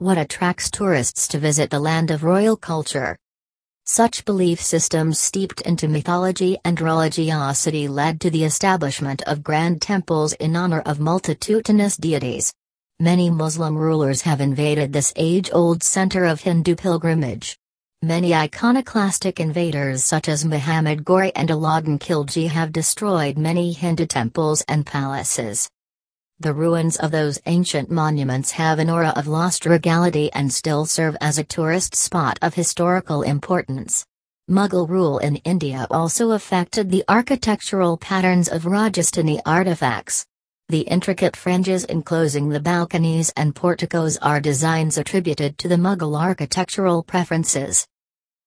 What attracts tourists to visit the land of royal culture? Such belief systems steeped into mythology and religiosity led to the establishment of grand temples in honor of multitudinous deities. Many Muslim rulers have invaded this age-old center of Hindu pilgrimage. Many iconoclastic invaders such as Muhammad Ghori and Alauddin Khilji have destroyed many Hindu temples and palaces. The ruins of those ancient monuments have an aura of lost regality and still serve as a tourist spot of historical importance. Mughal rule in India also affected the architectural patterns of Rajasthani artifacts. The intricate fringes enclosing the balconies and porticos are designs attributed to the Mughal architectural preferences.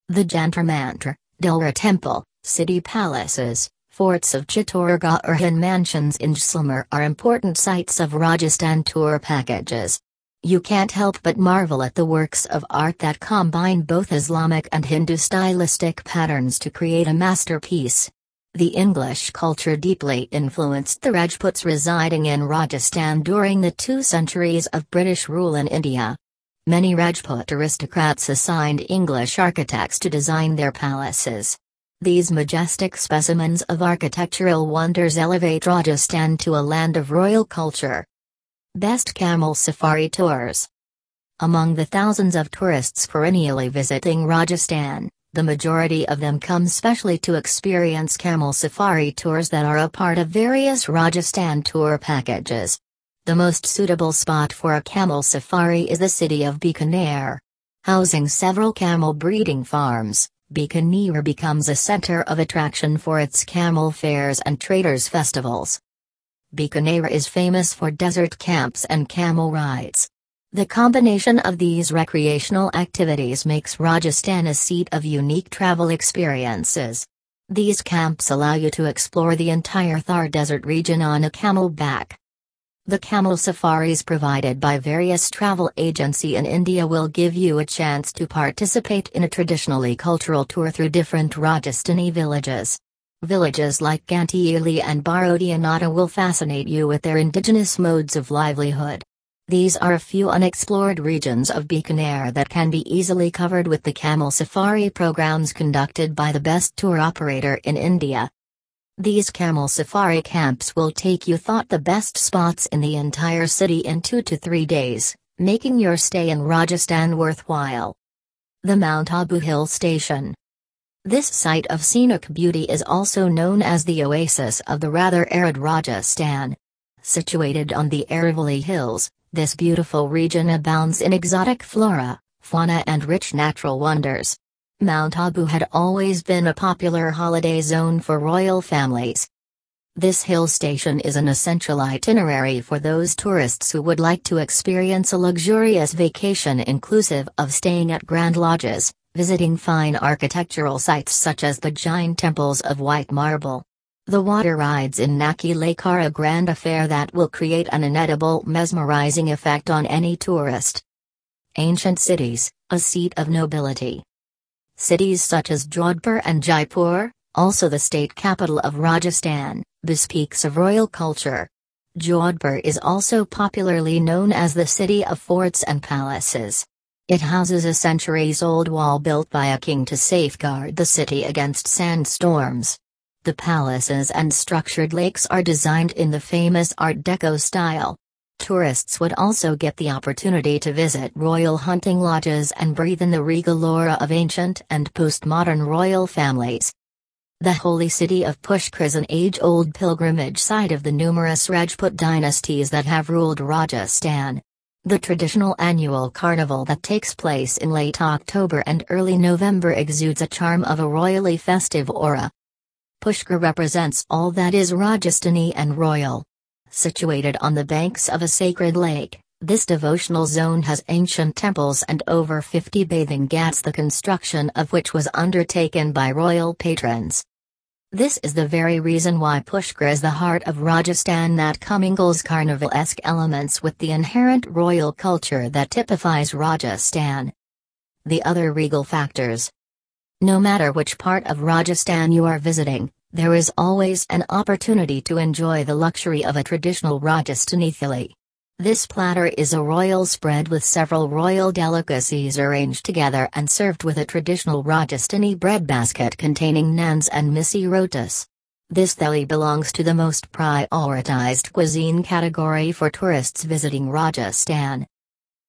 The Jantar Mantar, Dilwara Temple, city palaces, Forts of Chittorgarh or Hin mansions in Jaisalmer are important sites of Rajasthan tour packages. You can't help but marvel at the works of art that combine both Islamic and Hindu stylistic patterns to create a masterpiece. The English culture deeply influenced the Rajputs residing in Rajasthan during the two centuries of British rule in India. Many Rajput aristocrats assigned English architects to design their palaces. These majestic specimens of architectural wonders elevate Rajasthan to a land of royal culture. Best Camel Safari Tours Among the thousands of tourists perennially visiting Rajasthan, the majority of them come specially to experience camel safari tours that are a part of various Rajasthan tour packages. The most suitable spot for a camel safari is the city of Bikaner. Housing several camel breeding farms, Bikaner becomes a center of attraction for its camel fairs and traders' festivals. Bikaner is famous for desert camps and camel rides. The combination of these recreational activities makes Rajasthan a seat of unique travel experiences. These camps allow you to explore the entire Thar Desert region on a camel back. The camel safaris provided by various travel agency in India will give you a chance to participate in a traditionally cultural tour through different Rajasthani villages. Villages like Ghantieli and Barodhianata will fascinate you with their indigenous modes of livelihood. These are a few unexplored regions of Bikaner that can be easily covered with the camel safari programs conducted by the best tour operator in India. These camel safari camps will take you thought the best spots in the entire city in two to three days, making your stay in Rajasthan worthwhile. The Mount Abu Hill Station. This site of scenic beauty is also known as the oasis of the rather arid Rajasthan. Situated on the Aravalli Hills, this beautiful region abounds in exotic flora, fauna and rich natural wonders. Mount Abu had always been a popular holiday zone for royal families. This hill station is an essential itinerary for those tourists who would like to experience a luxurious vacation inclusive of staying at grand lodges, visiting fine architectural sites such as the giant temples of white marble. The water rides in Nakki Lake are a grand affair that will create an inedible mesmerizing effect on any tourist. Ancient cities, a seat of nobility. Cities such as Jodhpur and Jaipur, also the state capital of Rajasthan, bespeaks of royal culture. Jodhpur is also popularly known as the city of forts and palaces. It houses a centuries-old wall built by a king to safeguard the city against sandstorms. The palaces and structured lakes are designed in the famous Art Deco style. Tourists would also get the opportunity to visit royal hunting lodges and breathe in the regal aura of ancient and postmodern royal families. The holy city of Pushkar is an age-old pilgrimage site of the numerous Rajput dynasties that have ruled Rajasthan. The traditional annual carnival that takes place in late October and early November exudes a charm of a royally festive aura. Pushkar represents all that is Rajasthani and royal. Situated on the banks of a sacred lake, this devotional zone has ancient temples and over 50 bathing ghats the construction of which was undertaken by royal patrons. This is the very reason why Pushkar is the heart of Rajasthan that commingles carnivalesque elements with the inherent royal culture that typifies Rajasthan. The other regal factors. No matter which part of Rajasthan you are visiting, there is always an opportunity to enjoy the luxury of a traditional Rajasthani. This platter is a royal spread with several royal delicacies arranged together and served with a traditional Rajasthani bread basket containing naans and missi rotis. This thali belongs to the most prioritized cuisine category for tourists visiting Rajasthan.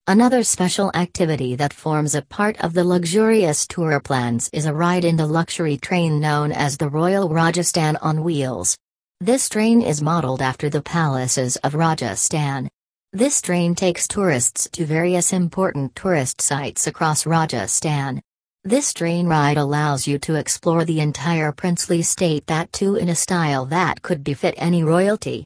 Another special activity that forms a part of the luxurious tour plans is a ride in the luxury train known as the Royal Rajasthan on Wheels. This train is modeled after the palaces of Rajasthan. This train takes tourists to various important tourist sites across Rajasthan. This train ride allows you to explore the entire princely state that too in a style that could befit any royalty.